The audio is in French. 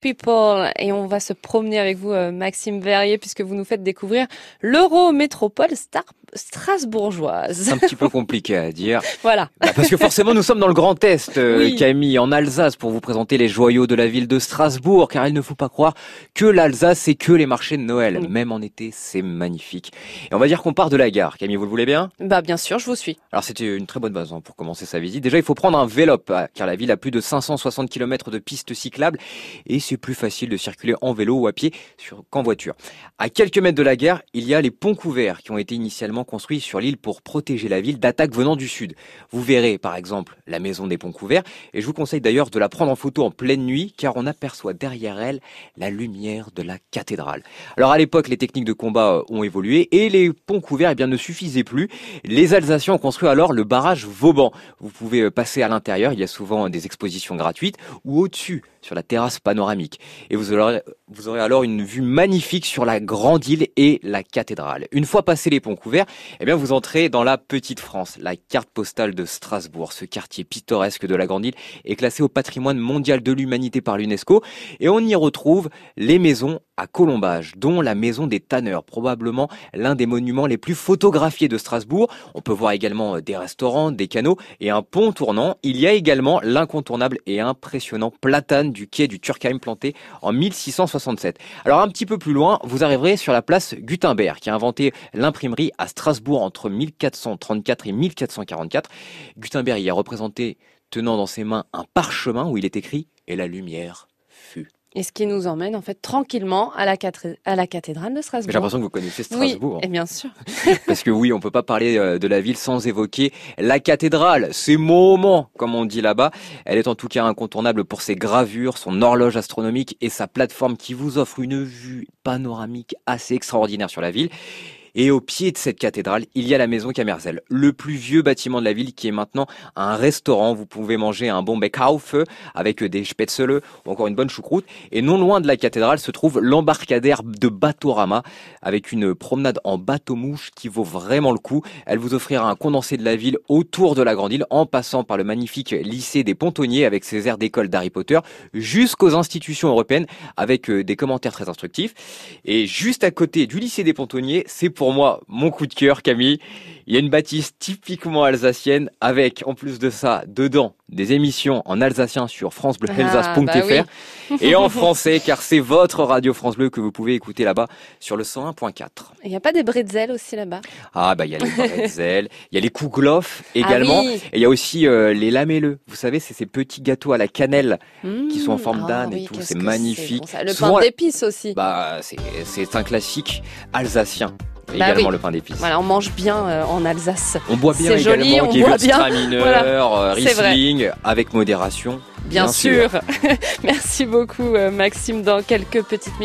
People et on va se promener avec vous euh, Maxime Verrier puisque vous nous faites découvrir l'Eurométropole Star strasbourgeoise. C'est un petit peu compliqué à dire. voilà. Bah, parce que forcément nous sommes dans le Grand Est, euh, Camille, en Alsace, pour vous présenter les joyaux de la ville de Strasbourg, car il ne faut pas croire que l'Alsace c'est que les marchés de Noël. Même en été, c'est magnifique. Et on va dire qu'on part de la gare. Camille, vous le voulez bien? Bah bien sûr, je vous suis. Alors c'était une très bonne base hein, pour commencer sa visite. Déjà, il faut prendre un Vélop, ah, car la ville a plus de 560 km de pistes cyclables et c'est plus facile de circuler en vélo ou à pied qu'en voiture. À quelques mètres de la gare, il y a les ponts couverts qui ont été initialement construits sur l'île pour protéger la ville d'attaques venant du sud. Vous verrez par exemple la maison des ponts couverts et je vous conseille d'ailleurs de la prendre en photo en pleine nuit car on aperçoit derrière elle la lumière de la cathédrale. Alors à l'époque, les techniques de combat euh, ont évolué et les ponts couverts eh bien, ne suffisaient plus. Les Alsaciens ont construit alors le barrage Vauban. Vous pouvez euh, passer à l'intérieur, il y a souvent des expositions gratuites ou au-dessus sur la terrasse panoramique. Et vous aurez, vous aurez alors une vue magnifique sur la grande île et la cathédrale. Une fois passé les ponts couverts, eh bien vous entrez dans la petite France, la carte postale de Strasbourg. Ce quartier pittoresque de la grande île est classé au patrimoine mondial de l'humanité par l'UNESCO et on y retrouve les maisons à colombage, dont la maison des tanneurs, probablement l'un des monuments les plus photographiés de Strasbourg. On peut voir également des restaurants, des canaux et un pont tournant. Il y a également l'incontournable et impressionnant platane du quai du Turkheim planté en 1667. Alors un petit peu plus loin, vous arriverez sur la place Gutenberg qui a inventé l'imprimerie à Strasbourg entre 1434 et 1444. Gutenberg y a représenté tenant dans ses mains un parchemin où il est écrit et la lumière fut. Et ce qui nous emmène en fait tranquillement à la, à la cathédrale de Strasbourg. J'ai l'impression que vous connaissez Strasbourg. Oui, et bien sûr. Parce que oui, on peut pas parler euh, de la ville sans évoquer la cathédrale. C'est moment, comme on dit là-bas. Elle est en tout cas incontournable pour ses gravures, son horloge astronomique et sa plateforme qui vous offre une vue panoramique assez extraordinaire sur la ville. Et au pied de cette cathédrale, il y a la maison Camerzel, le plus vieux bâtiment de la ville qui est maintenant un restaurant. Vous pouvez manger un bon feu avec des spätzle ou encore une bonne choucroute. Et non loin de la cathédrale se trouve l'embarcadère de Batorama avec une promenade en bateau-mouche qui vaut vraiment le coup. Elle vous offrira un condensé de la ville autour de la grande île en passant par le magnifique lycée des pontonniers avec ses aires d'école d'Harry Potter jusqu'aux institutions européennes avec euh, des commentaires très instructifs. Et juste à côté du lycée des pontonniers, c'est pour moi mon coup de cœur, Camille. Il y a une bâtisse typiquement alsacienne avec, en plus de ça, dedans, des émissions en alsacien sur francebleualsace.fr ah, bah et en français, car c'est votre radio France Bleu que vous pouvez écouter là-bas sur le 101.4. Il n'y a pas des bretzels aussi là-bas? Ah bah il y a les bretzels, il y a les kouglof également, ah et il y a aussi euh, les lamelleux. Vous savez, c'est ces petits gâteaux à la cannelle qui sont en forme mmh. d'âne et ah tout, c'est magnifique. Le pain d'épices aussi. Bah c'est un classique alsacien. Bah également le pain d'épices. Voilà, on mange bien euh, en Alsace. On boit bien également joli, on boit bien. Euh, Riesling avec modération. Bien, sûr. Merci beaucoup euh, Maxime dans quelques petites minutes.